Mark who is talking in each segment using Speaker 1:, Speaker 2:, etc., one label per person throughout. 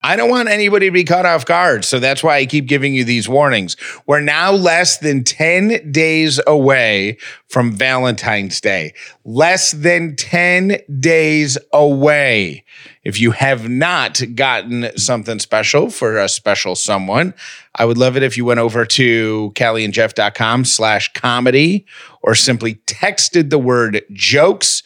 Speaker 1: I don't want anybody to be caught off guard. So that's why I keep giving you these warnings. We're now less than 10 days away from Valentine's Day. Less than 10 days away. If you have not gotten something special for a special someone, I would love it if you went over to callieandjeff.com slash comedy or simply texted the word jokes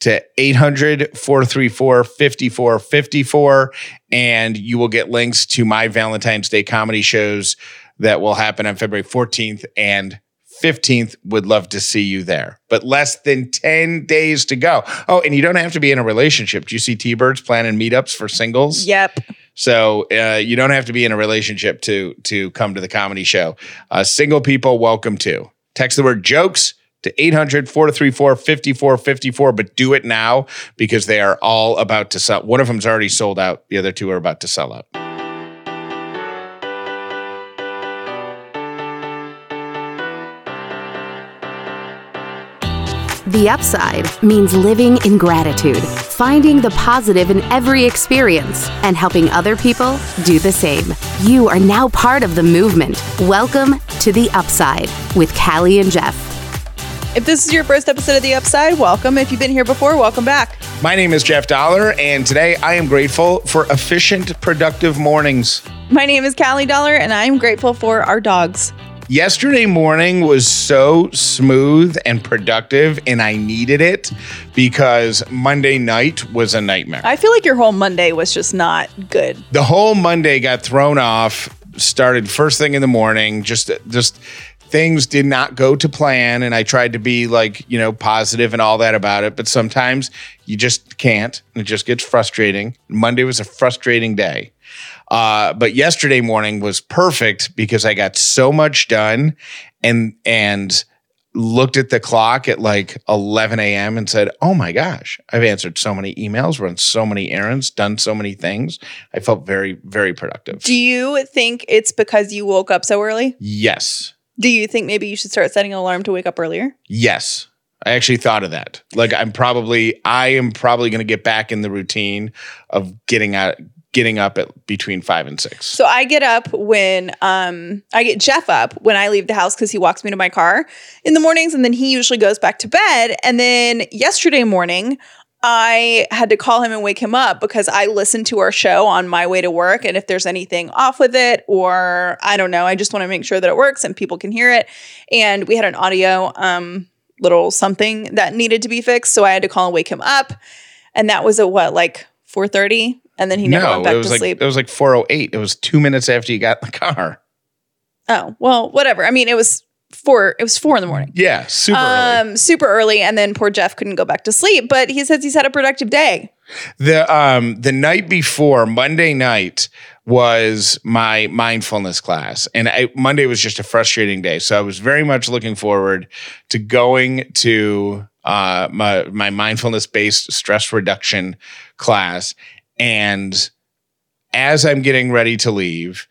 Speaker 1: to 800 434 5454. And you will get links to my Valentine's Day comedy shows that will happen on February 14th and 15th. Would love to see you there. But less than 10 days to go. Oh, and you don't have to be in a relationship. Do you see T Birds planning meetups for singles?
Speaker 2: Yep.
Speaker 1: So uh, you don't have to be in a relationship to to come to the comedy show. Uh, single people, welcome to. Text the word jokes to 800 434 5454, but do it now because they are all about to sell. One of them's already sold out, the other two are about to sell out.
Speaker 3: The upside means living in gratitude, finding the positive in every experience, and helping other people do the same. You are now part of the movement. Welcome to The Upside with Callie and Jeff.
Speaker 2: If this is your first episode of The Upside, welcome. If you've been here before, welcome back.
Speaker 1: My name is Jeff Dollar, and today I am grateful for efficient, productive mornings.
Speaker 2: My name is Callie Dollar, and I'm grateful for our dogs.
Speaker 1: Yesterday morning was so smooth and productive, and I needed it because Monday night was a nightmare.
Speaker 2: I feel like your whole Monday was just not good.
Speaker 1: the whole Monday got thrown off. Started first thing in the morning. Just, just things did not go to plan, and I tried to be like you know positive and all that about it. But sometimes you just can't, and it just gets frustrating. Monday was a frustrating day. Uh, but yesterday morning was perfect because I got so much done, and and looked at the clock at like 11 a.m. and said, "Oh my gosh, I've answered so many emails, run so many errands, done so many things. I felt very, very productive."
Speaker 2: Do you think it's because you woke up so early?
Speaker 1: yes,
Speaker 2: Do you think maybe you should start setting an alarm to wake up earlier?
Speaker 1: yes. I actually thought of that. Like I'm probably, I am probably going to get back in the routine of getting out, getting up at between five and six.
Speaker 2: So I get up when um I get Jeff up when I leave the house because he walks me to my car in the mornings and then he usually goes back to bed. And then yesterday morning, I had to call him and wake him up because I listened to our show on my way to work. And if there's anything off with it, or I don't know, I just want to make sure that it works and people can hear it. And we had an audio um little something that needed to be fixed. So I had to call and wake him up. And that was at what, like 4:30? And then he never went back
Speaker 1: it was
Speaker 2: to
Speaker 1: like
Speaker 2: sleep.
Speaker 1: it was like four oh eight. It was two minutes after you got in the car.
Speaker 2: Oh, well, whatever. I mean, it was four, it was four in the morning.
Speaker 1: Yeah, super early.
Speaker 2: Um, super early. And then poor Jeff couldn't go back to sleep, but he says he's had a productive day.
Speaker 1: The um the night before Monday night was my mindfulness class and I, Monday was just a frustrating day so I was very much looking forward to going to uh my my mindfulness based stress reduction class and as I'm getting ready to leave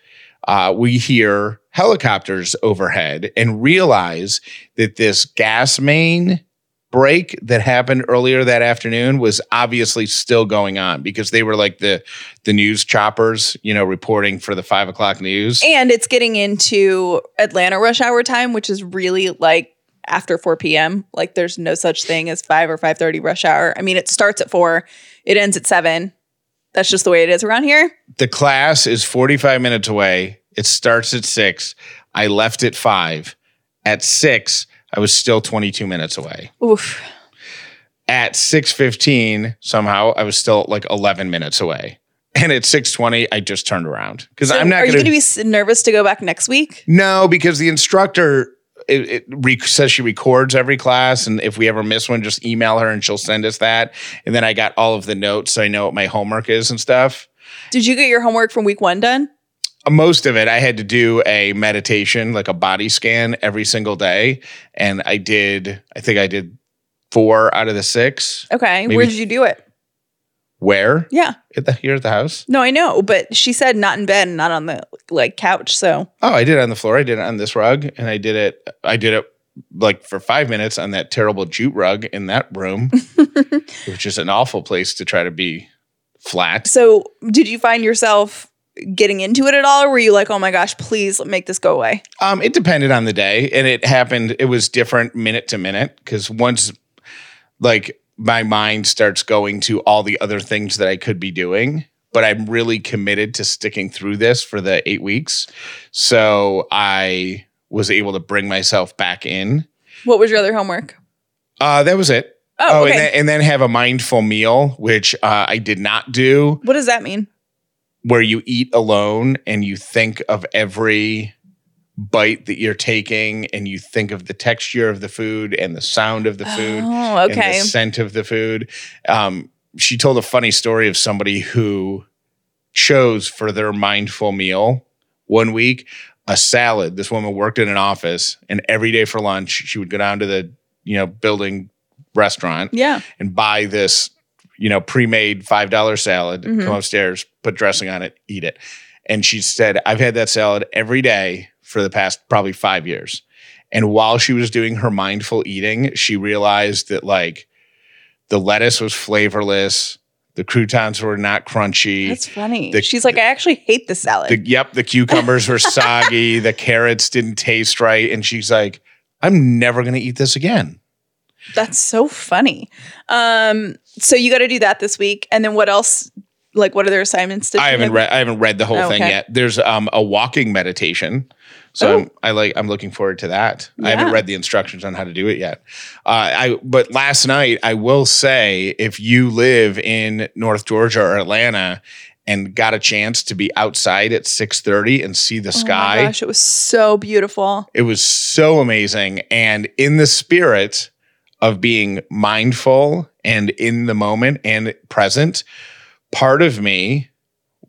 Speaker 1: uh, we hear helicopters overhead and realize that this gas main break that happened earlier that afternoon was obviously still going on because they were like the the news choppers, you know, reporting for the five o'clock news.
Speaker 2: And it's getting into Atlanta rush hour time, which is really like after 4 p.m. Like there's no such thing as 5 or 5:30 rush hour. I mean, it starts at 4, it ends at 7. That's just the way it is around here.
Speaker 1: The class is 45 minutes away. It starts at six. I left at five. At six, I was still 22 minutes away.
Speaker 2: Oof.
Speaker 1: At 6:15, somehow I was still like 11 minutes away. And at 6:20, I just turned around because
Speaker 2: So
Speaker 1: I'm not
Speaker 2: are you
Speaker 1: going
Speaker 2: going to be nervous to go back next week?
Speaker 1: No, because the instructor it, it re- says she records every class, and if we ever miss one, just email her and she'll send us that. And then I got all of the notes, so I know what my homework is and stuff.
Speaker 2: Did you get your homework from week 1 done?
Speaker 1: Most of it, I had to do a meditation, like a body scan, every single day, and I did. I think I did four out of the six.
Speaker 2: Okay.
Speaker 1: Maybe-
Speaker 2: Where did you do it?
Speaker 1: Where
Speaker 2: Yeah.
Speaker 1: at the here at the house?
Speaker 2: No, I know, but she said not in bed and not on the like couch. So
Speaker 1: Oh, I did it on the floor. I did it on this rug, and I did it. I did it like for five minutes on that terrible jute rug in that room, which is an awful place to try to be flat.
Speaker 2: So, did you find yourself getting into it at all, or were you like, "Oh my gosh, please make this go away"?
Speaker 1: Um, it depended on the day, and it happened. It was different minute to minute because once, like, my mind starts going to all the other things that I could be doing, but I'm really committed to sticking through this for the eight weeks. So I was able to bring myself back in.
Speaker 2: What was your other homework?
Speaker 1: Uh, that was it.
Speaker 2: Oh,
Speaker 1: and,
Speaker 2: okay.
Speaker 1: then, and then have a mindful meal, which uh, I did not do,
Speaker 2: what does that mean?
Speaker 1: where you eat alone and you think of every bite that you're taking and you think of the texture of the food and the sound of the food
Speaker 2: Oh,
Speaker 1: and the scent of the food. Um, she told a funny story of somebody who chose for their mindful meal one week a salad. This woman worked in an office, and every day for lunch, she would go down to the you know building restaurant
Speaker 2: Yeah.
Speaker 1: and buy this you know pre-made five dollar salad.
Speaker 2: Mhm.
Speaker 1: Come upstairs, put dressing on it, eat it. And she said, "I've had that salad every day for the past probably five years." And while she was doing her mindful eating, she realized that like the lettuce was flavorless, the croutons were not crunchy.
Speaker 2: That's funny.
Speaker 1: The-
Speaker 2: She's like, I actually hate the salad.
Speaker 1: the, yep, the cucumbers were soggy, the carrots didn't taste right, and she's like, "I'm never going to eat this again."
Speaker 2: That's so funny. Um, so you got to do that this week, and then what else? Like, what other assignments did
Speaker 1: I haven't
Speaker 2: have?
Speaker 1: read. I haven't read the whole
Speaker 2: Oh,
Speaker 1: thing
Speaker 2: okay.
Speaker 1: yet. There's um a walking meditation, so
Speaker 2: Oh.
Speaker 1: I'm, I like. I'm looking forward to that. I haven't read the instructions on how to do it yet. Uh, I but last night I will say if you live in North Georgia or Atlanta and got a chance to be outside at 6:30 and see the
Speaker 2: Oh
Speaker 1: sky,
Speaker 2: gosh, it was so beautiful.
Speaker 1: it was so amazing. And in the spirit of being mindful and in the moment and present, part of me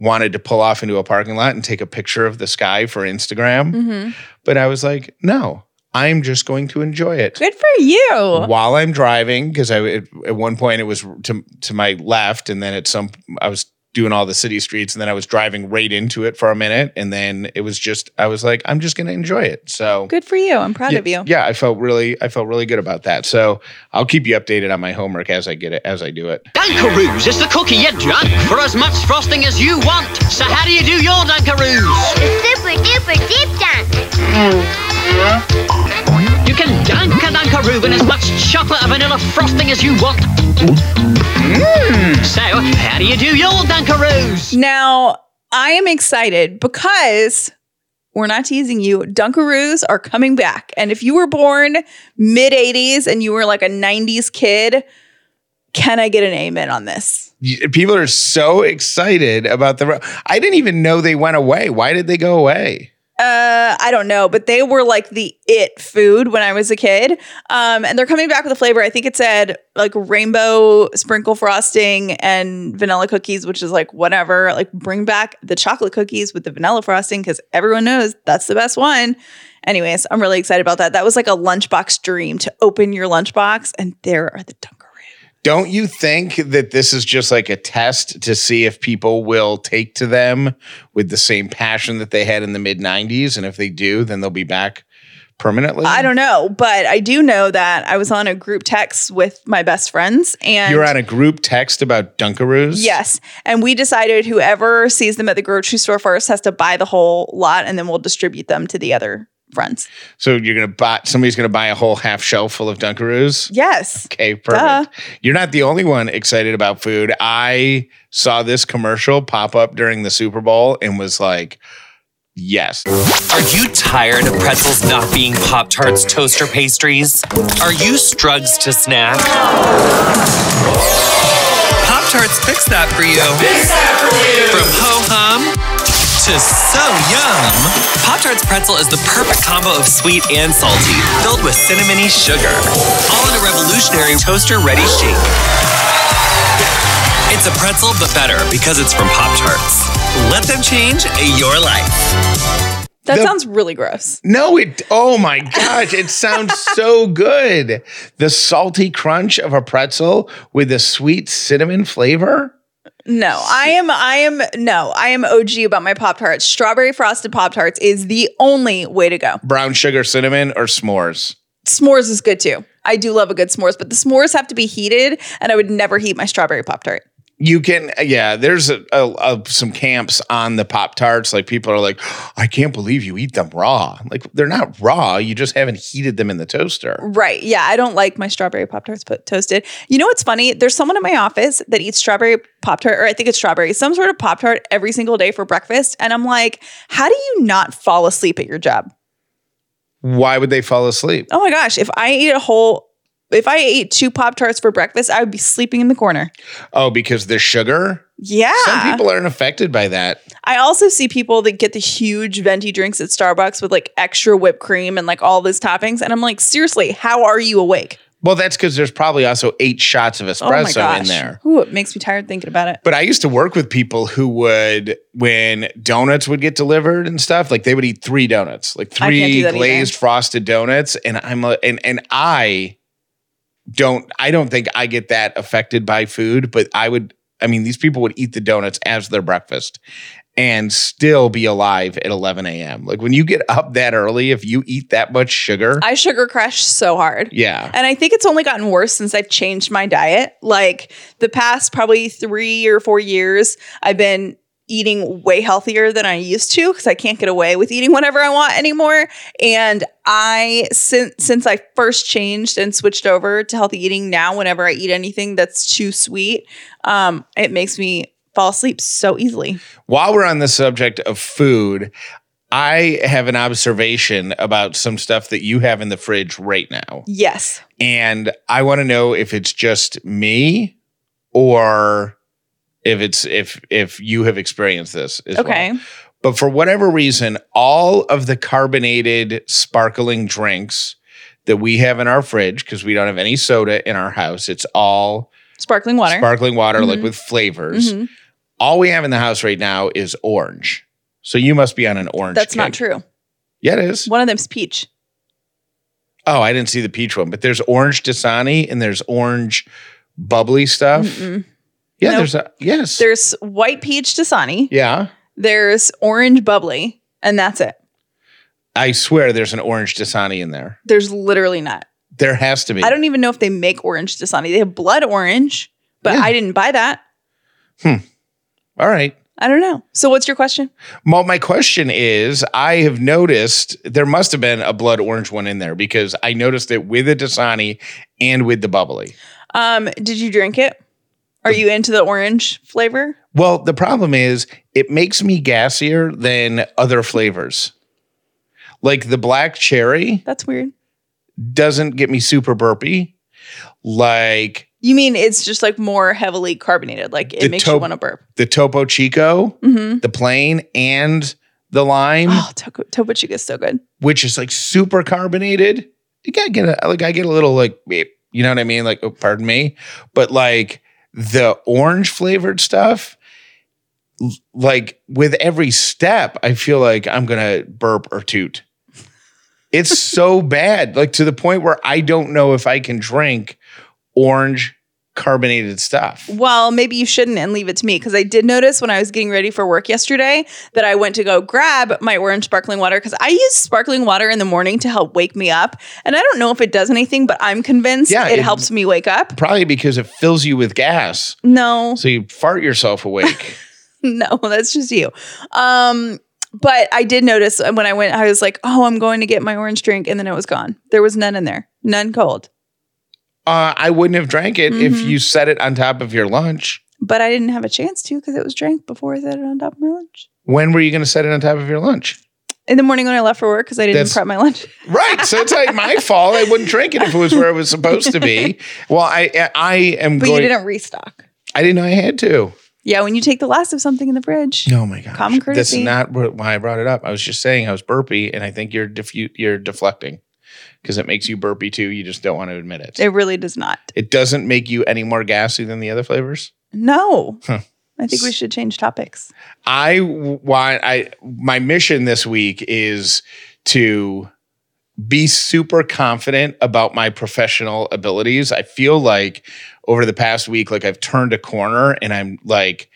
Speaker 1: wanted to pull off into a parking lot and take a picture of the sky for Instagram.
Speaker 2: hmm
Speaker 1: But I was like, no, I'm just going to enjoy it.
Speaker 2: Good for you.
Speaker 1: While I'm driving, because I at, at one point it was to to my left, and then at some I was doing all the city streets, and then I was driving right into it for a minute, and then it was just I was like, I'm just going to enjoy it. So
Speaker 2: Good for you. I'm proud
Speaker 1: yeah,
Speaker 2: of you.
Speaker 1: Yeah, I felt really, I felt really good about that. So I'll keep you updated on my homework as I get it, as I do it.
Speaker 4: Dunkaroos is the cookie you drunk for as much frosting as you want. So how do you do your Dunkaroos?
Speaker 5: It's super duper deep dunk.
Speaker 4: You can dunk a Dunkaroo in as much chocolate or vanilla frosting as you want. Mm. So how do you do your Dunkaroos?
Speaker 2: Now, I am excited because we're not teasing you. Dunkaroos are coming back. And if you were born mid 80s and you were like a 90s kid, can I get an amen on this?
Speaker 1: People are so excited about the. I didn't even know they went away. Why did they go away?
Speaker 2: Uh, I don't know, but they were like the it food when I was a kid. Um, and they're coming back with a flavor. I think it said like rainbow sprinkle frosting and vanilla cookies, which is like whatever. Like bring back the chocolate cookies with the vanilla frosting because everyone knows that's the best one. Anyways, I'm really excited about that. That was like a lunchbox dream to open your lunchbox, and there are the.
Speaker 1: Don't you think that this is just like a test to see if people will take to them with the same passion that they had in the mid 90s? And if they do, then they'll be back permanently?
Speaker 2: I don't know, but I do know that I was on a group text with my best friends, and
Speaker 1: You're on a group text about Dunkaroos?
Speaker 2: Yes. And we decided whoever sees them at the grocery store first has to buy the whole lot and then we'll distribute them to the other friends.
Speaker 1: So you're going to buy, somebody's going to buy a whole half shelf full of Dunkaroos?
Speaker 2: Yes.
Speaker 1: Okay, perfect.
Speaker 2: Duh.
Speaker 1: You're not the only one excited about food. I saw this commercial pop up during the Super Bowl and was like, yes.
Speaker 6: Are you tired of pretzels not being Pop Tarts toaster pastries? Are you strugs to snack? Pop Tarts fix that for you. Fix that for you. From ho hum to so yum. Pop Tarts pretzel is the perfect combo of sweet and salty, filled with cinnamony sugar, all in a revolutionary toaster ready shape. It's a pretzel, but better because it's from Pop Tarts. Let them change your life.
Speaker 2: That
Speaker 1: The-
Speaker 2: sounds really gross.
Speaker 1: No, it, oh my gosh, it sounds so good. The salty crunch of a pretzel with a sweet cinnamon flavor.
Speaker 2: No, I am, I am, no, I am OG about my Pop Tarts. Strawberry frosted Pop Tarts is the only way to go.
Speaker 1: Brown sugar cinnamon or s'mores.
Speaker 2: S'mores is good too. I do love a good s'mores, but the s'mores have to be heated and I would never heat my strawberry Pop Tart.
Speaker 1: You can, yeah. There's a, a, a- some camps on the Pop Tarts. Like people are like, I can't believe you eat them raw. Like they're not raw. You just haven't heated them in the toaster.
Speaker 2: Right. Yeah. I don't like my strawberry Pop Tarts put toasted. You know what's funny? There's someone in my office that eats strawberry Pop Tart, or I think it's strawberry, some sort of Pop Tart every single day for breakfast. And I'm like, how do you not fall asleep at your job?
Speaker 1: Why would they fall asleep?
Speaker 2: Oh my gosh. If I eat a whole, if I ate two Pop Tarts for breakfast, I would be sleeping in the corner.
Speaker 1: Oh, because the sugar.
Speaker 2: Yeah.
Speaker 1: Some people aren't affected by that.
Speaker 2: I also see people that get the huge venti drinks at Starbucks with like extra whipped cream and like all these toppings. And I'm like, seriously, how are you awake?
Speaker 1: Well, that's because there's probably also eight shots of
Speaker 2: Oh
Speaker 1: espresso
Speaker 2: gosh.
Speaker 1: in there.
Speaker 2: Ooh, it makes me tired thinking about it.
Speaker 1: But I used to work with people who would, when donuts would get delivered and stuff, like they would eat three donuts, like three
Speaker 2: that either.
Speaker 1: glazed frosted donuts, and I'm like, and and I don't, I don't think I get that affected by food, but I would. I mean, these people would eat the donuts as their breakfast and still be alive at 11 a.m. Like when you get up that early, if you eat that much sugar,
Speaker 2: I sugar crash so hard.
Speaker 1: yeah,
Speaker 2: And I think it's only gotten worse since I've changed my diet. Like the past probably three or four years, I've been eating way healthier than I used to because I can't get away with eating whatever I want anymore. And I since since I first changed and switched over to healthy eating now, whenever I eat anything that's too sweet, um, it makes me fall asleep so easily.
Speaker 1: while we're on the subject of food, I have an observation about some stuff that you have in the fridge right now.
Speaker 2: Yes.
Speaker 1: And I want to know if it's just me or if it's if if you have experienced this as
Speaker 2: Okay.
Speaker 1: well. But for whatever reason, all of the carbonated sparkling drinks that we have in our fridge, because we don't have any soda in our house, it's all
Speaker 2: Sparkling water.
Speaker 1: sparkling water, like
Speaker 2: Mhm.
Speaker 1: with flavors.
Speaker 2: Mhm.
Speaker 1: All we have in the house right now is orange. So you must be on an orange.
Speaker 2: That's not true.
Speaker 1: Yeah, it is.
Speaker 2: One of them's peach.
Speaker 1: Oh, I didn't see the peach one, but there's orange Dasani and there's orange bubbly stuff.
Speaker 2: Mm-mm.
Speaker 1: Yeah,
Speaker 2: Nope.
Speaker 1: there's a yes.
Speaker 2: There's white peach Dasani.
Speaker 1: yeah.
Speaker 2: There's orange bubbly, and that's it.
Speaker 1: I swear there's an orange Dasani in there.
Speaker 2: There's literally not.
Speaker 1: There has to be.
Speaker 2: I don't even know if they make orange Dasani. They have blood orange, but
Speaker 1: Yeah.
Speaker 2: I didn't buy that. Hmm.
Speaker 1: All right.
Speaker 2: I don't know. So what's your question?
Speaker 1: Well, my question is I have noticed there must have been a blood orange one in there because I noticed it with the Dasani and with the bubbly.
Speaker 2: Um, did you drink it? Are you into the orange flavor?
Speaker 1: Well, the problem is it makes me gassier than other flavors. Like the black cherry
Speaker 2: That's weird.
Speaker 1: doesn't get me super burpy. Like
Speaker 2: You mean it's just like more heavily carbonated, like it makes
Speaker 1: taupe-
Speaker 2: you want to burp.
Speaker 1: the Topo Chico,
Speaker 2: Mm-hmm.
Speaker 1: the plain, and the lime,
Speaker 2: Oh, Topo, Topo Chico is so good.
Speaker 1: which is like super carbonated. You gotta get a, like I get a little like beep, you know what I mean? Like, oh, pardon me, but like the orange flavored stuff, like with every step, I feel like I'm gonna burp or toot. It's so bad, like to the point where I don't know if I can drink orange carbonated stuff.
Speaker 2: Well, maybe you shouldn't and leave it to me because I did notice when I was getting ready for work yesterday that I went to go grab my orange sparkling water because I use sparkling water in the morning to help wake me up. And I don't know if it does anything, but I'm convinced
Speaker 1: Yeah,
Speaker 2: it,
Speaker 1: it-
Speaker 2: helps me wake up.
Speaker 1: Probably because it fills you with gas.
Speaker 2: No,
Speaker 1: So you fart yourself awake.
Speaker 2: no, that's just you. Um, but I did notice when I went, I was like, oh, I'm going to get my orange drink. And then it was gone. There was none in there, none cold.
Speaker 1: Uh, I wouldn't have drank it if
Speaker 2: Mhm.
Speaker 1: you set it on top of your lunch.
Speaker 2: But I didn't have a chance to because it was drank before I set it on top of my lunch.
Speaker 1: When were you going to set it on top of your lunch?
Speaker 2: In the morning when I left for work because I didn't
Speaker 1: That's-
Speaker 2: prep my lunch.
Speaker 1: Right. So it's like my fault. I wouldn't drink it if it was where it was supposed to be. Well, I I am
Speaker 2: But
Speaker 1: going.
Speaker 2: you didn't restock.
Speaker 1: I didn't know I had to.
Speaker 2: Yeah, when you take the last of something in the fridge.
Speaker 1: Oh my god,
Speaker 2: Common courtesy.
Speaker 1: That's not why I brought it up. I was just saying I was burpy, and I think you're diffu- you're deflecting because it makes you burpy too. You just don't want to admit it.
Speaker 2: It really does not.
Speaker 1: It doesn't make you any more gassy than the other flavors.
Speaker 2: No.
Speaker 1: Huh.
Speaker 2: I think we should change topics.
Speaker 1: I want I my mission this week is to be super confident about my professional abilities. I feel like over the past week like I've turned a corner and I'm like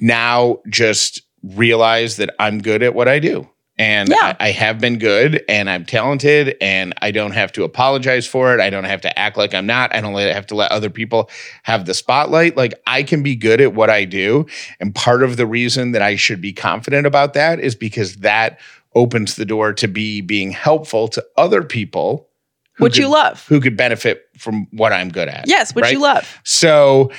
Speaker 1: now just realize that I'm good at what I do. And
Speaker 2: Yeah.
Speaker 1: I, I have been good and I'm talented and I don't have to apologize for it. I don't have to act like I'm not. I don't have to let other people have the spotlight. Like I can be good at what I do. And part of the reason that I should be confident about that is because that opens the door to be being helpful to other people who
Speaker 2: Which you love.
Speaker 1: who could benefit from what I'm good at.
Speaker 2: Yes, which
Speaker 1: right?
Speaker 2: you love.
Speaker 1: So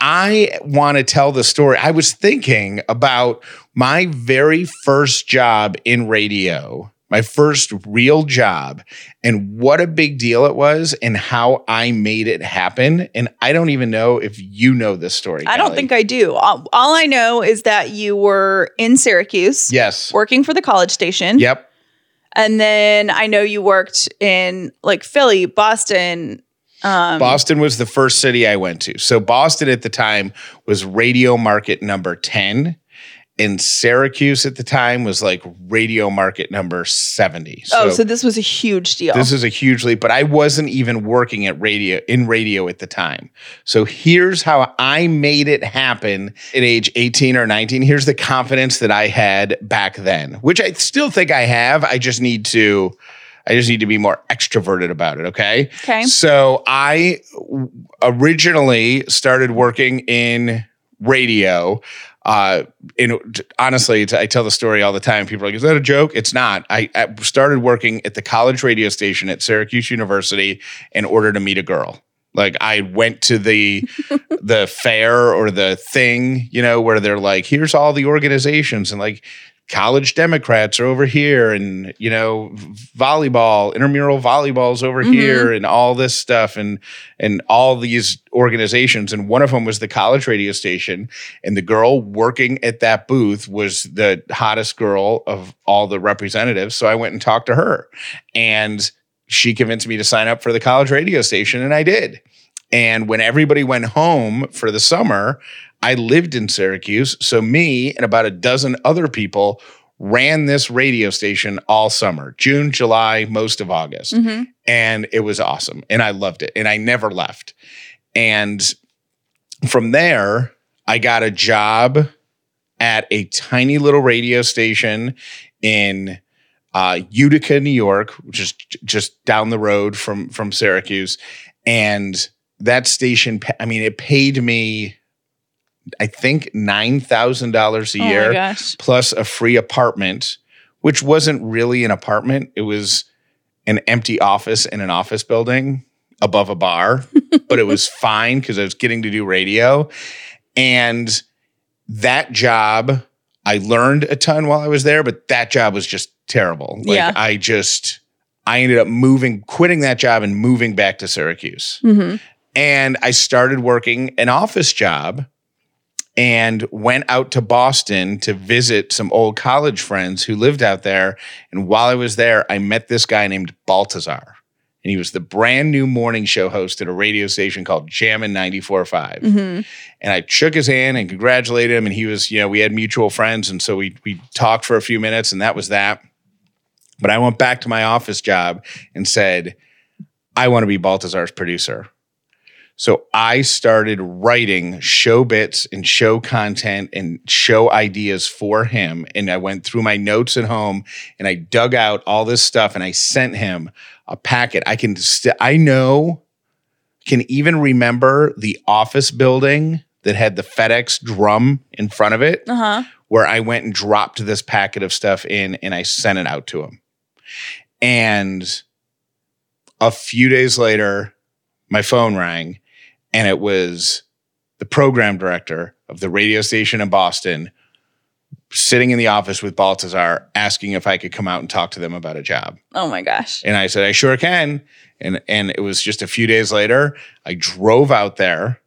Speaker 1: I want to tell the story. I was thinking about my very first job in radio, my first real job, and what a big deal it was and how I made it happen. And I don't even know if you know this story.
Speaker 2: I don't think I do. All, all I know is that you were in Syracuse
Speaker 1: Yes.
Speaker 2: working for the college station.
Speaker 1: Yep.
Speaker 2: And then I know you worked in like Philly, Boston. Um,
Speaker 1: Boston was the first city I went to. So Boston at the time was radio market number 10. And Syracuse at the time was like radio market number 70.
Speaker 2: oh, so this was a huge deal.
Speaker 1: This is a huge leap, but I wasn't even working at radio in radio at the time. So here's how I made it happen at age 18 or 19. Here's the confidence that I had back then, which I still think I have. I just need to I just need to be more extroverted about it, okay?
Speaker 2: Okay.
Speaker 1: So I originally started working in radio. Uh, and honestly, I tell the story all the time. People are like, "Is that a joke?" It's not. I, I started working at the college radio station at Syracuse University in order to meet a girl. Like I went to the the fair or the thing, you know, where they're like, "Here's all the organizations," and like college Democrats are over here, and you know, volleyball, intramural volleyball's over mm-hmm. here, and all this stuff, and and all these organizations. And one of them was the college radio station, and the girl working at that booth was the hottest girl of all the representatives. So I went and talked to her, and she convinced me to sign up for the college radio station, and I did. And when everybody went home for the summer, I lived in Syracuse. So me and about a dozen other people ran this radio station all summer, June, July, most of August.
Speaker 2: Mhm.
Speaker 1: And it was awesome. And I loved it. And I never left. And from there, I got a job at a tiny little radio station in uh, Utica, New York, which is just down the road from from Syracuse, and that station, I mean, it paid me, I think nine thousand dollars a
Speaker 2: oh
Speaker 1: year plus a free apartment, which wasn't really an apartment. It was an empty office in an office building above a bar, but it was fine because I was getting to do radio. And that job, I learned a ton while I was there, but that job was just terrible. Like
Speaker 2: Yeah.
Speaker 1: I just, I ended up moving, quitting that job and moving back to Syracuse
Speaker 2: hmm
Speaker 1: and I started working an office job and went out to Boston to visit some old college friends who lived out there. And while I was there, I met this guy named Baltazar. And he was the brand new morning show host at a radio station called Jammin' 94.5.
Speaker 2: hmm
Speaker 1: And I shook his hand and congratulated him. And he was, you know, we had mutual friends. And so we we talked for a few minutes and that was that. But I went back to my office job and said, I want to be Baltazar's producer. So I started writing show bits and show content and show ideas for him. And I went through my notes at home and I dug out all this stuff and I sent him a packet. I can st- I know can even remember the office building that had the FedEx drum in front of it
Speaker 2: Uh huh.
Speaker 1: where I went and dropped this packet of stuff in and I sent it out to him. And a few days later, my phone rang and it was the program director of the radio station in Boston sitting in the office with Baltazar asking if I could come out and talk to them about a job.
Speaker 2: Oh my gosh.
Speaker 1: And I said, I sure can. And and it was just a few days later, I drove out there.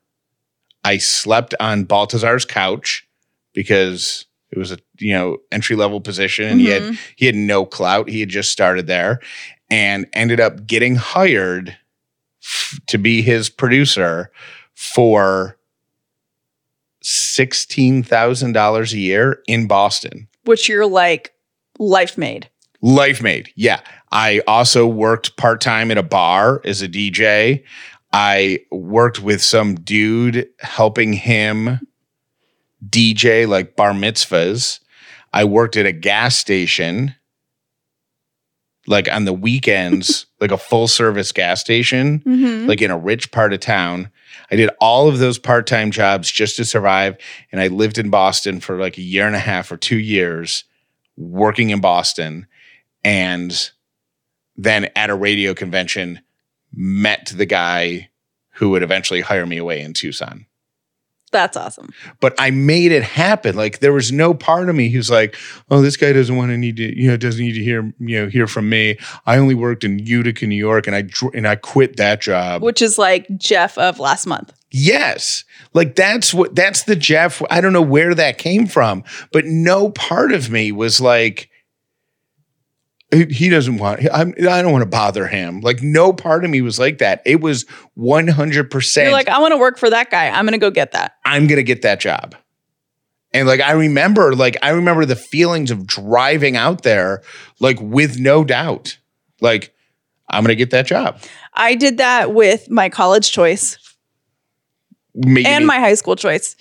Speaker 1: I slept on Baltazar's couch because it was a you know entry level position and he had mm-hmm. he had no clout. He had just started there and ended up getting hired f- to be his producer for sixteen thousand dollars a year in Boston.
Speaker 2: Which you're like life made.
Speaker 1: Life made. Yeah. I also worked part time at a bar as a DJ. I worked with some dude helping him DJ like bar mitzvahs. I worked at a gas station like on the weekends, like a full service gas station,
Speaker 2: Mhm.
Speaker 1: like in a rich part of town. I did all of those part time jobs just to survive. And I lived in Boston for like a year and a half or two years working in Boston. And then at a radio convention, met the guy who would eventually hire me away in Tucson
Speaker 2: That's awesome.
Speaker 1: but I made it happen. Like there was no part of me who's like, "Oh, this guy doesn't want to need to, you know, doesn't need to hear, you know, hear from me." I only worked in Utica, New York, and I and I quit that job.
Speaker 2: Which is like Jeff of last month.
Speaker 1: Yes, like that's what that's the Jeff. I don't know where that came from, but no part of me was like, he doesn't want. I'm, I don't want to bother him. Like no part of me was like that. It was 100%
Speaker 2: You're like, I want to work for that guy. I'm going to go get that.
Speaker 1: I'm gonna get that job. And like I remember, like I remember the feelings of driving out there, like with no doubt, like I'm gonna get that job.
Speaker 2: I did that with my college choice
Speaker 1: Making
Speaker 2: and my high school choice.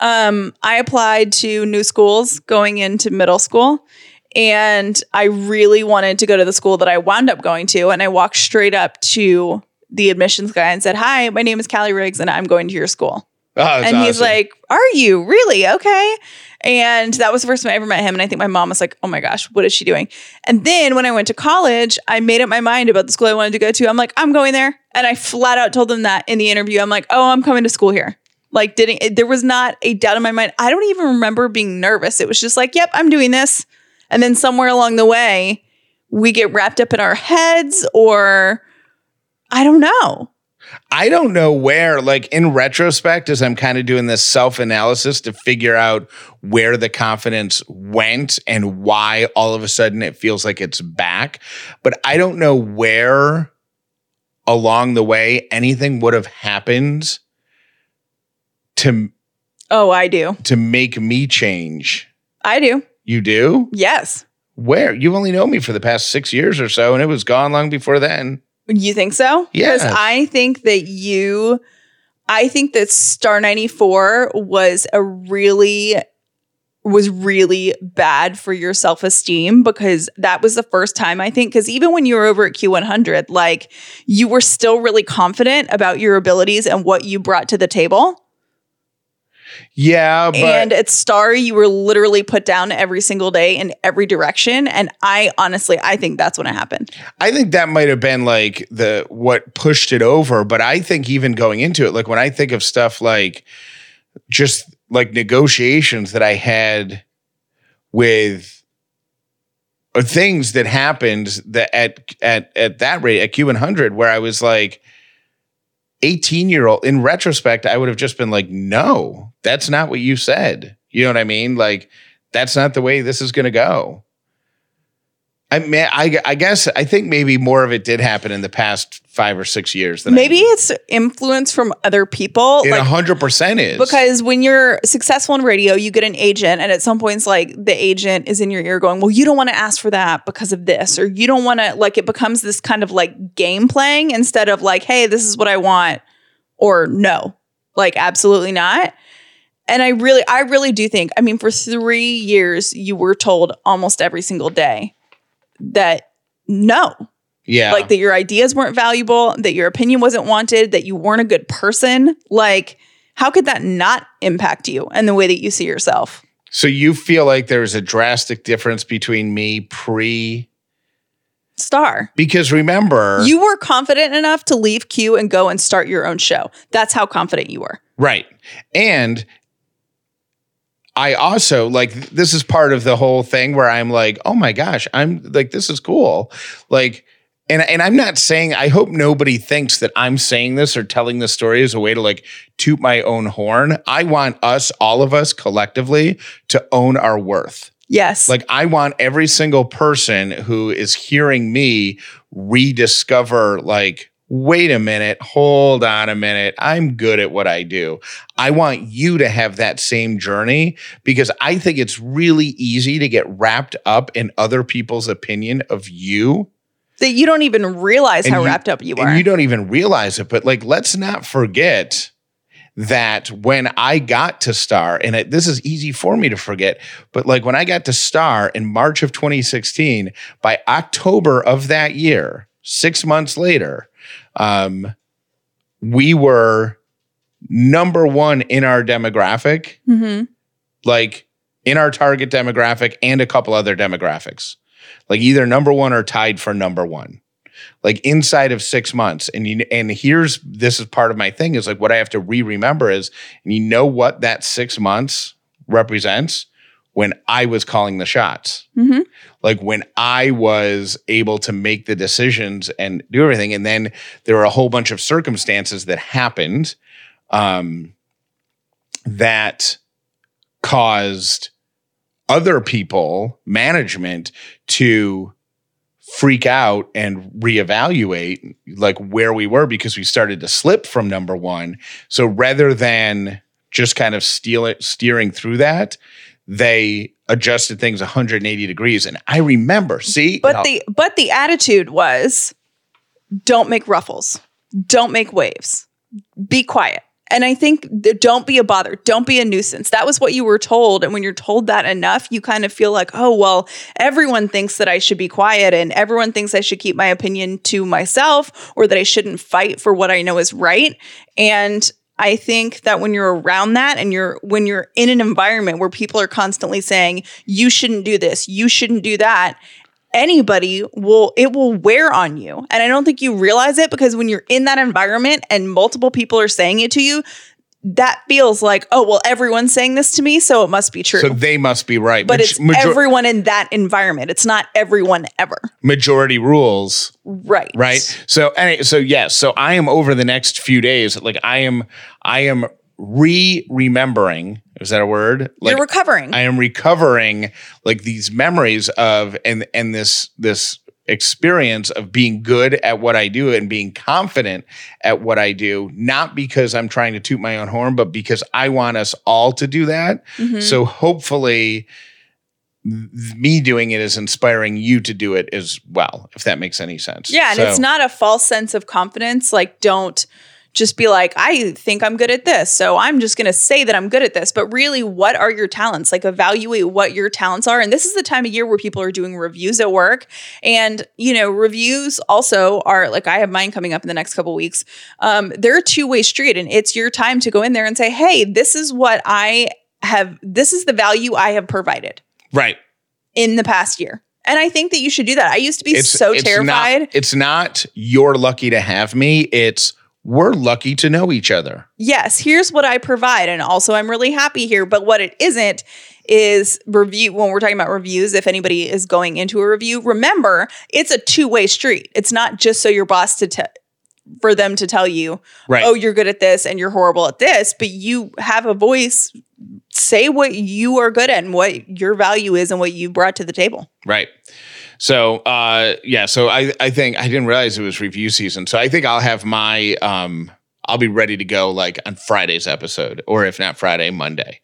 Speaker 2: Um, I applied to new schools going into middle school, and I really wanted to go to the school that I wound up going to. And I walked straight up to the admissions guy and said, "Hi, my name is Callie Riggs, and I'm going to your school."
Speaker 1: Oh,
Speaker 2: and he's like, "Are you really okay?" And that was the first time I ever met him. And I think my mom was like, "Oh my gosh, what is she doing?" And then when I went to college, I made up my mind about the school I wanted to go to. I'm like, "I'm going there," and I flat out told them that in the interview. I'm like, "Oh, I'm coming to school here." Like, didn't it, there was not a doubt in my mind. I don't even remember being nervous. It was just like, "Yep, I'm doing this." And then somewhere along the way, we get wrapped up in our heads, or I don't know.
Speaker 1: I don't know where, like in retrospect, as I'm kind of doing this self analysis to figure out where the confidence went and why all of a sudden it feels like it's back. But I don't know where along the way anything would have happened to
Speaker 2: Oh, I do.
Speaker 1: to make me change.
Speaker 2: I do.
Speaker 1: You do?
Speaker 2: Yes.
Speaker 1: Where? You've only known me for the past six years or so, and it was gone long before then.
Speaker 2: You think so?
Speaker 1: Yes.
Speaker 2: Because I think that you, I think that Star 94 was a really, was really bad for your self esteem because that was the first time I think, because even when you were over at Q100, like you were still really confident about your abilities and what you brought to the table.
Speaker 1: Yeah, but
Speaker 2: and at Star, you were literally put down every single day in every direction. And I honestly, I think that's when it happened.
Speaker 1: I think that might have been like the what pushed it over. But I think even going into it, like when I think of stuff like just like negotiations that I had with or things that happened that at at at that rate at Q100 where I was like 18 year old in retrospect I would have just been like no that's not what you said. You know what I mean? Like that's not the way this is going to go. I mean, I, I guess I think maybe more of it did happen in the past five or six years than
Speaker 2: Maybe it's influence from other people.
Speaker 1: it
Speaker 2: like,
Speaker 1: hundred percent is.
Speaker 2: Because when you're successful in radio, you get an agent, and at some points, like the agent is in your ear going, Well, you don't want to ask for that because of this, or you don't want to, like, it becomes this kind of like game playing instead of like, Hey, this is what I want, or no, like, absolutely not. And I really, I really do think, I mean, for three years, you were told almost every single day that no,
Speaker 1: yeah,
Speaker 2: like that your ideas weren't valuable, that your opinion wasn't wanted, that you weren't a good person. Like, how could that not impact you and the way that you see yourself?
Speaker 1: so you feel like there's a drastic difference between me pre
Speaker 2: Star.
Speaker 1: because remember
Speaker 2: You were confident enough to leave Q and go and start your own show. That's how confident you were.
Speaker 1: Right. And I also like this is part of the whole thing where I'm like, oh my gosh, I'm like, this is cool. Like, and, and I'm not saying, I hope nobody thinks that I'm saying this or telling this story as a way to like toot my own horn. I want us, all of us collectively, to own our worth.
Speaker 2: Yes.
Speaker 1: Like, I want every single person who is hearing me rediscover, like, wait a minute, hold on a minute. I'm good at what I do. I want you to have that same journey because I think it's really easy to get wrapped up in other people's opinion of you.
Speaker 2: that you don't even realize how
Speaker 1: you-
Speaker 2: wrapped up you are.
Speaker 1: And you don't even realize it. But, like, let's not forget that when I got to Star, and it, this is easy for me to forget, but like when I got to Star in March of 2016, by October of that year, six months later, um, we were number one in our demographic,
Speaker 2: Mm-hmm.
Speaker 1: like in our target demographic and a couple other demographics, like either number one or tied for number one, like inside of six months. And you and here's this is part of my thing is like what I have to re-remember is, and you know what that six months represents when I was calling the shots
Speaker 2: Mm-hmm.
Speaker 1: like when I was able to make the decisions and do everything. And then there were a whole bunch of circumstances that happened um, that caused other people, management, to freak out and reevaluate like where we were because we started to slip from number one. So rather than just kind of steal it, steering through that, they adjusted things 180 degrees. And I remember, see,
Speaker 2: But the but the attitude was don't make ruffles. Don't make waves. Be quiet. And I think th- don't be a bother. Don't be a nuisance. That was what you were told. And when you're told that enough, you kind of feel like, oh, well, everyone thinks that I should be quiet and everyone thinks I should keep my opinion to myself or that I shouldn't fight for what I know is right. And I think that when you're around that and you're when you're in an environment where people are constantly saying you shouldn't do this, you shouldn't do that, anybody will it will wear on you. And I don't think you realize it because when you're in that environment and multiple people are saying it to you, that feels like, oh, well, everyone's saying this to me, so it must be true.
Speaker 1: so they must be right.
Speaker 2: but
Speaker 1: Maj-
Speaker 2: it's
Speaker 1: major-
Speaker 2: everyone in that environment. It's not everyone ever.
Speaker 1: majority rules.
Speaker 2: Right.
Speaker 1: right so anyway, so yes so i am over the next few days like i am i am re-remembering is that a word like
Speaker 2: you're recovering.
Speaker 1: i am recovering like these memories of and and this this experience of being good at what i do and being confident at what i do not because i'm trying to toot my own horn but because i want us all to do that
Speaker 2: Mhm.
Speaker 1: so hopefully me doing it is inspiring you to do it as well if that makes any sense
Speaker 2: Yeah, and
Speaker 1: So-
Speaker 2: it's not a false sense of confidence. Like, don't just be like, I think I'm good at this. So I'm just going to say that I'm good at this. But really, what are your talents? Like, evaluate what your talents are. And this is the time of year where people are doing reviews at work. And, you know, reviews also are like, I have mine coming up in the next couple weeks. Um, they're a two way street. And it's your time to go in there and say, hey, this is what I have, this is the value I have provided
Speaker 1: right
Speaker 2: in the past year. And I think that you should do that. I used to be
Speaker 1: it's
Speaker 2: so
Speaker 1: it's
Speaker 2: terrified.
Speaker 1: Not, it's not you're lucky to have me. It's we're lucky to know each other.
Speaker 2: yes, here's what I provide. And also, I'm really happy here. But what it isn't is review. When we're talking about reviews, if anybody is going into a review, remember it's a two way street. It's not just so your boss to tell. For them to tell you,
Speaker 1: Right.
Speaker 2: oh, you're good at this and you're horrible at this, but you have a voice. Say what you are good at and what your value is and what you brought to the table.
Speaker 1: Right. So uh yeah, so I I think I didn't realize it was review season. So I think I'll have my um I'll be ready to go like on Friday's episode or if not Friday, Monday.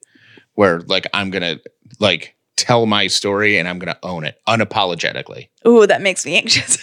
Speaker 1: Where like I'm to like tell my story and I'm to own it unapologetically.
Speaker 2: Ooh, that makes me anxious.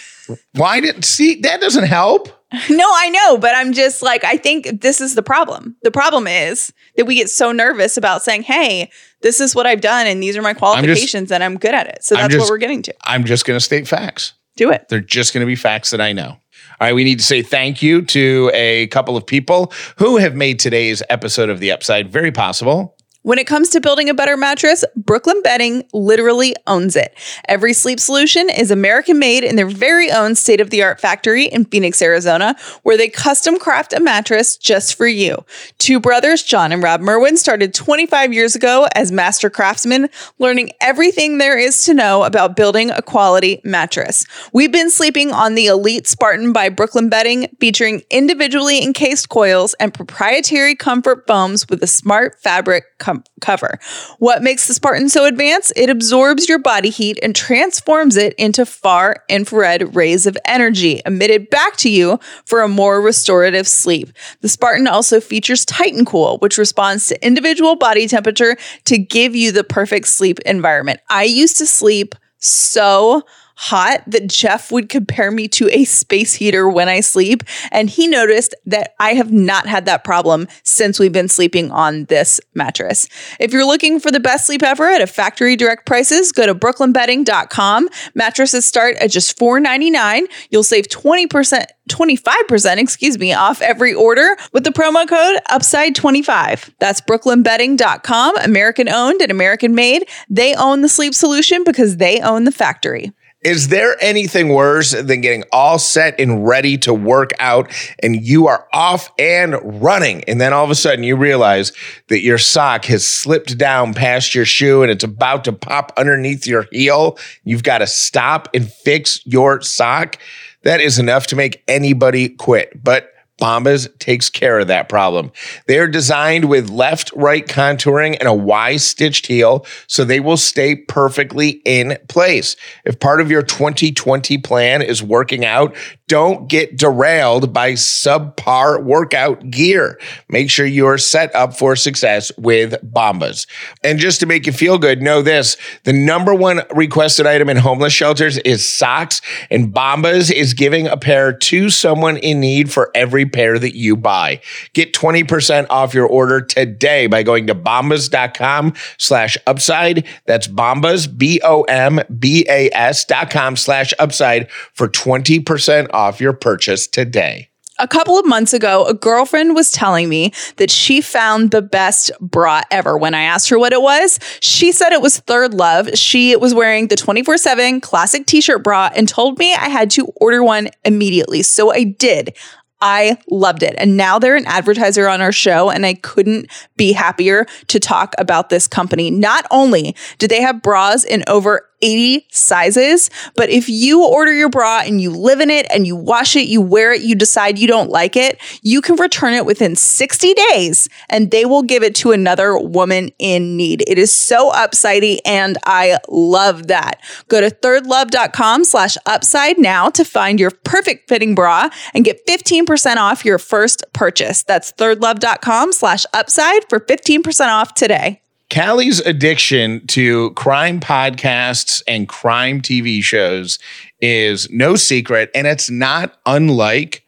Speaker 1: Why didn't see that doesn't help?
Speaker 2: No, I know, but I'm just like, I think this is the problem. The problem is that we get so nervous about saying, hey, this is what I've done and these are my qualifications and I'm good at it. So that's
Speaker 1: just-
Speaker 2: what we're getting to.
Speaker 1: I'm just going to state facts.
Speaker 2: Do it.
Speaker 1: They're just going to be facts that I know. All right, we need to say thank you to a couple of people who have made today's episode of The Upside very possible.
Speaker 2: When it comes to building a better mattress, Brooklyn Bedding literally owns it. Every sleep solution is American made in their very own state of the art factory in Phoenix, Arizona, where they custom craft a mattress just for you. Two brothers, John and Rob Merwin, started 25 years ago as master craftsmen, learning everything there is to know about building a quality mattress. We've been sleeping on the Elite Spartan by Brooklyn Bedding, featuring individually encased coils and proprietary comfort foams with a smart fabric com- cover. What makes the Spartan so advanced? It absorbs your body heat and transforms it into far infrared rays of energy emitted back to you for a more restorative sleep. The Spartan also features Titan Cool, which responds to individual body temperature to give you the perfect sleep environment. I used to sleep so hot that Jeff would compare me to a space heater when I sleep. And he noticed that I have not had that problem since we've been sleeping on this mattress. If you're looking for the best sleep ever at a factory direct prices, go to brooklynbedding.com. Mattresses start at just $4.99. You'll save 20%. 25%, excuse me, off every order with the promo code UPSIDE25. That's brooklynbedding.com, American owned and American made. They own the sleep solution because they own the factory.
Speaker 1: Is there anything worse than getting all set and ready to work out and you are off and running? And then all of a sudden you realize that your sock has slipped down past your shoe and it's about to pop underneath your heel. You've got to stop and fix your sock. That is enough to make anybody quit. But Bombas takes care of that problem. They are designed with left right contouring and a Y stitched heel, so they will stay perfectly in place. If part of your 2020 plan is working out, don't get derailed by subpar workout gear. Make sure you are set up for success with Bombas. And just to make you feel good, know this the number one requested item in homeless shelters is socks, and Bombas is giving a pair to someone in need for every pair that you buy. Get 20% off your order today by going to bombas.com slash upside. That's bombas, B O M B A S dot com slash upside for 20% off your purchase today.
Speaker 2: A couple of months ago, a girlfriend was telling me that she found the best bra ever. When I asked her what it was, she said it was Third Love. She was wearing the 24 7 classic t shirt bra and told me I had to order one immediately. So I did. I loved it. And now they're an advertiser on our show, and I couldn't be happier to talk about this company. Not only do they have bras in over 80 sizes. But if you order your bra and you live in it and you wash it, you wear it, you decide you don't like it, you can return it within 60 days and they will give it to another woman in need. It is so upsidey and I love that. Go to thirdlove.com slash upside now to find your perfect fitting bra and get 15% off your first purchase. That's thirdlove.com slash upside for 15% off today.
Speaker 1: Callie's addiction to crime podcasts and crime TV shows is no secret, and it's not unlike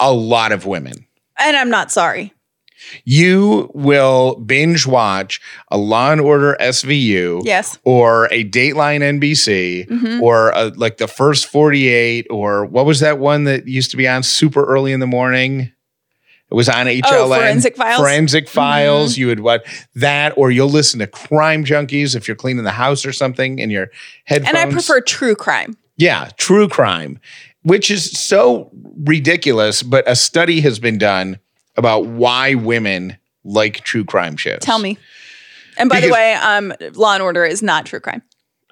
Speaker 1: a lot of women.
Speaker 2: And I'm not sorry.
Speaker 1: You will binge watch a Law and Order SVU,
Speaker 2: Yes.
Speaker 1: or a Dateline NBC,
Speaker 2: Mhm.
Speaker 1: or a, like the first 48, or what was that one that used to be on super early in the morning? It was on HLN.
Speaker 2: Oh, Forensic Files? Mm-hmm.
Speaker 1: Forensic Files. You would what that, or you'll listen to Crime Junkies if you're cleaning the house or something in your headphones.
Speaker 2: And I prefer true crime.
Speaker 1: Yeah, true crime, which is so ridiculous. But a study has been done about why women like true crime shows.
Speaker 2: Tell me. And by the way, um, Law and Order is not true crime.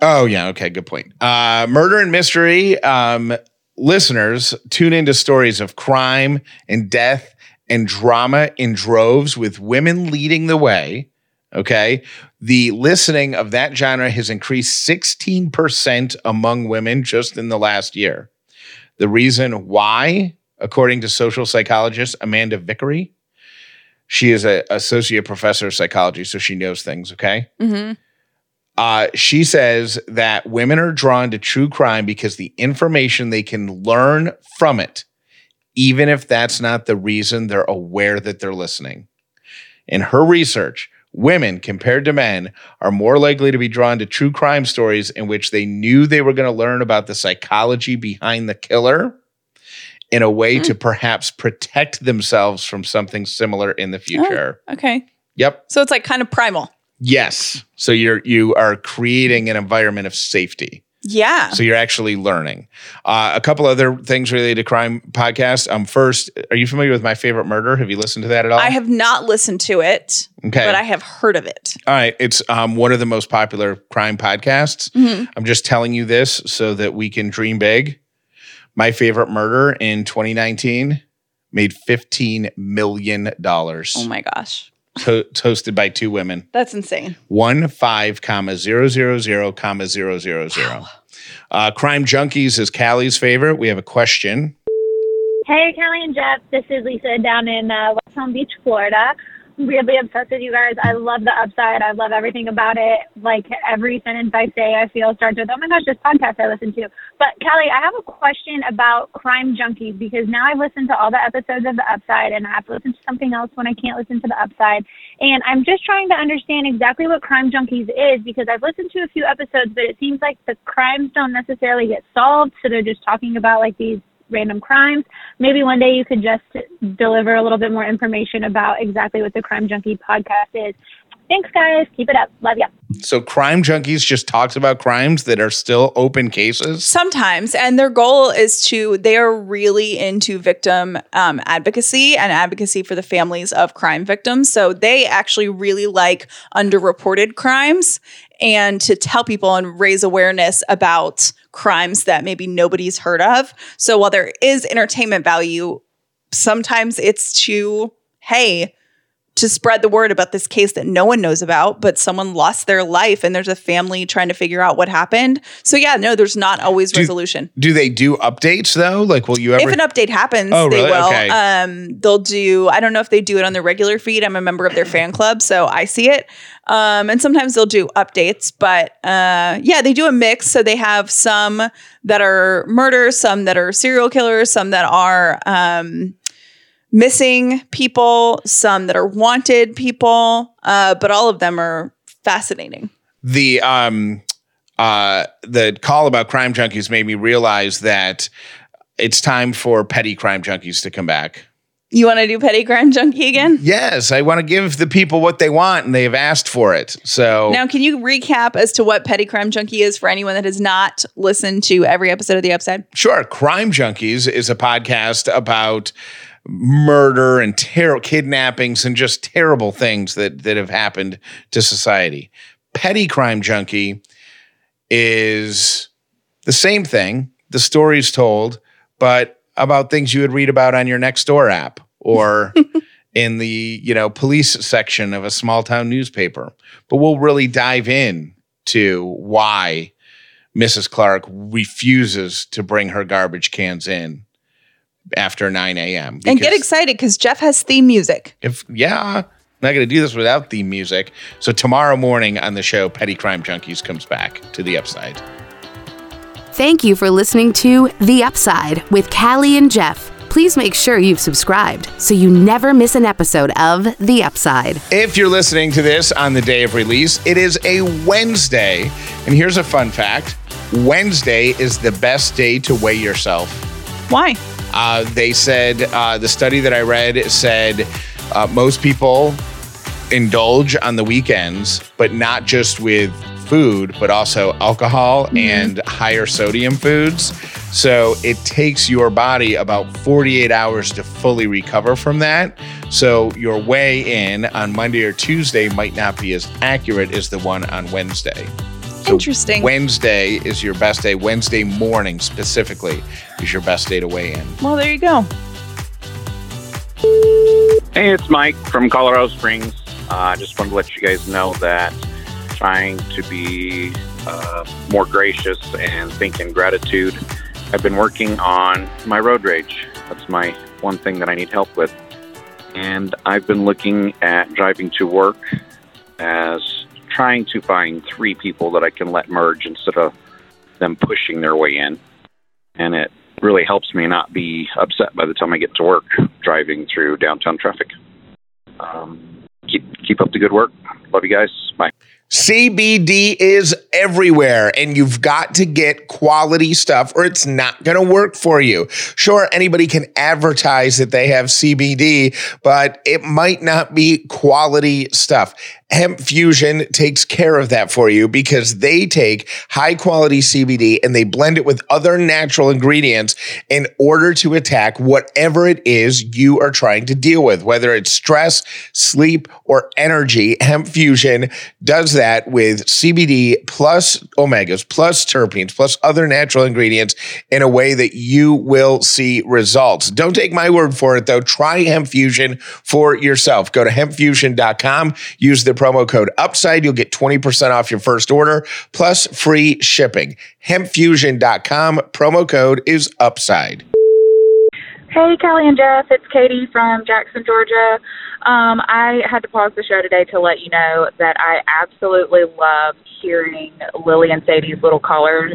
Speaker 1: Oh, yeah. Okay. Good point. Uh, murder and mystery. Um, listeners tune into stories of crime and death and drama in droves with women leading the way. Okay. The listening of that genre has increased 16% among women just in the last year. The reason why, according to social psychologist Amanda Vicary, she is an associate professor of psychology, so she knows things. Okay.
Speaker 2: Mm-hmm.
Speaker 1: Uh, she says that women are drawn to true crime because the information they can learn from it, even if that's not the reason they're aware that they're listening. In her research, women compared to men are more likely to be drawn to true crime stories in which they knew they were going to learn about the psychology behind the killer in a way to perhaps protect themselves from something similar in the future.
Speaker 2: Okay.
Speaker 1: Yep.
Speaker 2: So it's like kind of primal.
Speaker 1: Yes. So you're you are creating an environment of safety.
Speaker 2: Yeah.
Speaker 1: So you're actually learning. Uh, a couple other things related to crime podcast. Um, first, are you familiar with my favorite murder? Have you listened to that at all?
Speaker 2: I have not listened to it,
Speaker 1: Okay.
Speaker 2: but I have heard of it.
Speaker 1: all right. It's um, one of the most popular crime podcasts.
Speaker 2: Mhm.
Speaker 1: I'm just telling you this so that we can dream big. My favorite murder in 2019 made 15 million dollars.
Speaker 2: Oh my gosh.
Speaker 1: To- hosted by two women.
Speaker 2: That's insane.
Speaker 1: one five comma zero zero zero comma zero zero zero. Uh, Crime Junkies is Callie's favorite. We have a question.
Speaker 7: Hey, Callie and Jeff. This is Lisa down in uh, West Palm Beach, Florida. Weirdly obsessed with you guys. I love the upside. I love everything about it. Like every sentence I say, I feel starts with, oh my gosh, this podcast I listen to. But Kelly, I have a question about crime junkies because now I've listened to all the episodes of the upside and I have to listen to something else when I can't listen to the upside. And I'm just trying to understand exactly what crime junkies is because I've listened to a few episodes, but it seems like the crimes don't necessarily get solved. So they're just talking about like these random crimes. Maybe one day you could just deliver a little bit more information about exactly what the Crime Junkie podcast is. Thanks, guys. Keep it up. Love ya.
Speaker 1: So Crime Junkies just talks about crimes that are still open cases.
Speaker 2: Sometimes, and their goal is to, they are really into victim um, advocacy and advocacy for the families of crime victims. So they actually really like underreported crimes and to tell people and raise awareness about crimes that maybe nobody's heard of. So while there is entertainment value, sometimes it's to, hey, to spread the word about this case that no one knows about, but someone lost their life and there's a family trying to figure out what happened. So yeah, no, there's not always resolution.
Speaker 1: Do they do updates though? Like, will you ever?
Speaker 2: If an update happens,
Speaker 1: Oh,
Speaker 2: they
Speaker 1: really?
Speaker 2: will.
Speaker 1: Okay.
Speaker 2: Um, they'll do. I don't know if they do it on their regular feed. I'm a member of their fan club, so I see it. Um, and sometimes they'll do updates, but uh, yeah, they do a mix. So they have some that are murders, some that are serial killers, some that are um, missing people, some that are wanted people. Uh, but all of them are fascinating.
Speaker 1: the um uh the call about crime junkies made me realize that it's time for petty crime junkies to come back.
Speaker 2: You want to do petty crime junkie again?
Speaker 1: Yes, I want to give the people what they want and they have asked for it. So
Speaker 2: Now, can you recap as to what Petty Crime Junkie is for anyone that has not listened to every episode of The Upside?
Speaker 1: Sure. Crime Junkies is a podcast about murder and terror, kidnappings, and just terrible things that that have happened to society. Petty Crime Junkie is the same thing. The story's told, but about things you would read about on your next door app or in the you know police section of a small town newspaper. But we'll really dive in to why Mrs. Clark refuses to bring her garbage cans in after 9 a.m.
Speaker 2: and get excited because Jeff has theme music.
Speaker 1: If yeah, I'm not going to do this without theme music. So tomorrow morning on the show, Petty Crime Junkies comes back to the upside.
Speaker 3: Thank you for listening to The Upside with Callie and Jeff. Please make sure you've subscribed so you never miss an episode of The Upside.
Speaker 1: If you're listening to this on the day of release, it is a Wednesday. And here's a fun fact Wednesday is the best day to weigh yourself.
Speaker 2: Why?
Speaker 1: Uh, they said, uh, the study that I read said uh, most people indulge on the weekends, but not just with food, but also alcohol and higher sodium foods. So it takes your body about 48 hours to fully recover from that. So your weigh in on Monday or Tuesday might not be as accurate as the one on Wednesday. So
Speaker 2: Interesting.
Speaker 1: Wednesday is your best day. Wednesday morning specifically is your best day to weigh in.
Speaker 2: Well, there you go.
Speaker 8: Hey, it's Mike from Colorado Springs. Uh, I just wanted to let you guys know that trying to be uh, more gracious and think in gratitude, I've been working on my road rage. That's my one thing that I need help with. And I've been looking at driving to work as trying to find three people that I can let merge instead of them pushing their way in. And it really helps me not be upset by the time I get to work driving through downtown traffic. Um, keep keep up the good work. Love you guys. Bye.
Speaker 1: CBD is everywhere and you've got to get quality stuff or it's not going to work for you. Sure, anybody can advertise that they have CBD, but it might not be quality stuff. Hemp Fusion takes care of that for you because they take high quality CBD and they blend it with other natural ingredients in order to attack whatever it is you are trying to deal with, whether it's stress, sleep, or energy. Hemp Fusion does that with CBD plus omegas, plus terpenes, plus other natural ingredients in a way that you will see results. Don't take my word for it though. Try Hemp Fusion for yourself. Go to hempfusion.com, use the promo code UPSIDE. You'll get 20% off your first order plus free shipping. Hempfusion.com, promo code is UPSIDE.
Speaker 9: Hey, Kelly and Jeff. It's Katie from Jackson, Georgia. Um, I had to pause the show today to let you know that I absolutely love hearing Lily and Sadie's little colors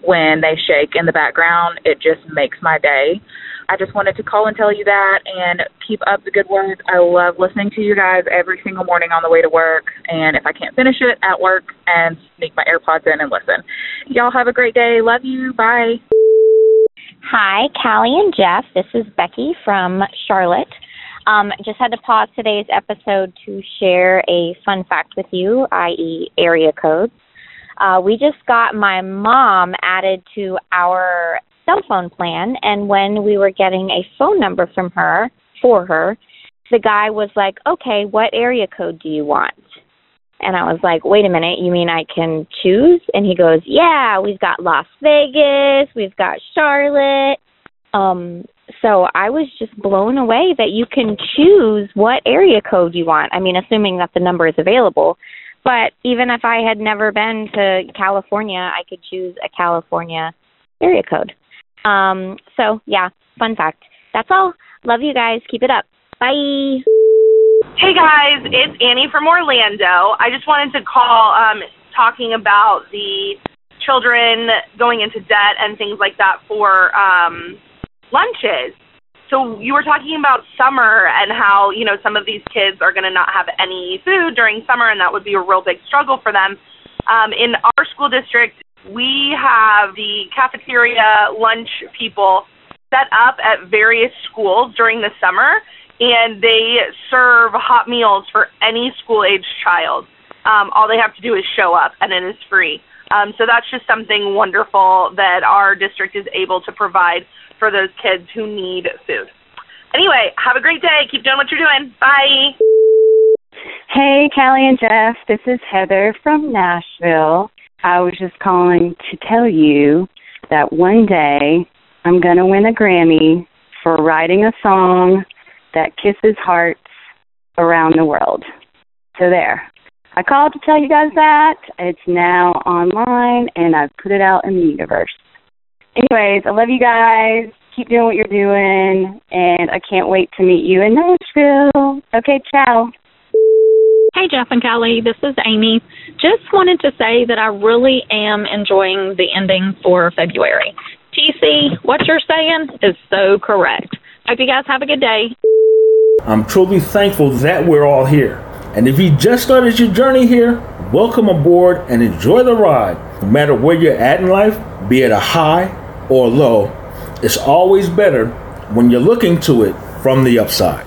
Speaker 9: when they shake in the background. It just makes my day. I just wanted to call and tell you that and keep up the good work. I love listening to you guys every single morning on the way to work. And if I can't finish it at work and sneak my AirPods in and listen. Y'all have a great day. Love you. Bye.
Speaker 10: Hi, Callie and Jeff. This is Becky from Charlotte. Um, just had to pause today's episode to share a fun fact with you, i.e., area codes. Uh, we just got my mom added to our cell phone plan, and when we were getting a phone number from her for her, the guy was like, "Okay, what area code do you want?" And I was like, "Wait a minute, you mean I can choose?" And he goes, "Yeah, we've got Las Vegas, we've got Charlotte." Um, so I was just blown away that you can choose what area code you want. I mean, assuming that the number is available. But even if I had never been to California, I could choose a California area code. Um, so yeah, fun fact. That's all. Love you guys. Keep it up. Bye.
Speaker 11: Hey guys, it's Annie from Orlando. I just wanted to call um, talking about the children going into debt and things like that for um, lunches. So you were talking about summer and how you know some of these kids are going to not have any food during summer, and that would be a real big struggle for them. Um, in our school district, we have the cafeteria lunch people set up at various schools during the summer, and they serve hot meals for any school age child. Um, all they have to do is show up, and it is free. Um, so that's just something wonderful that our district is able to provide for those kids who need food. Anyway, have a great day. Keep doing what you're doing. Bye.
Speaker 12: Hey, Callie and Jeff. This is Heather from Nashville. I was just calling to tell you that one day I'm going to win a Grammy for writing a song that kisses hearts around the world. So there. I called to tell you guys that. It's now online and I've put it out in the universe. Anyways, I love you guys. Keep doing what you're doing and I can't wait to meet you in Nashville. Okay, ciao.
Speaker 13: Hey, Jeff and Callie, this is Amy. Just wanted to say that I really am enjoying the ending for February. TC, what you're saying is so correct. Hope you guys have a good day.
Speaker 14: I'm truly thankful that we're all here. And if you just started your journey here, welcome aboard and enjoy the ride. No matter where you're at in life, be it a high or low, it's always better when you're looking to it from the upside.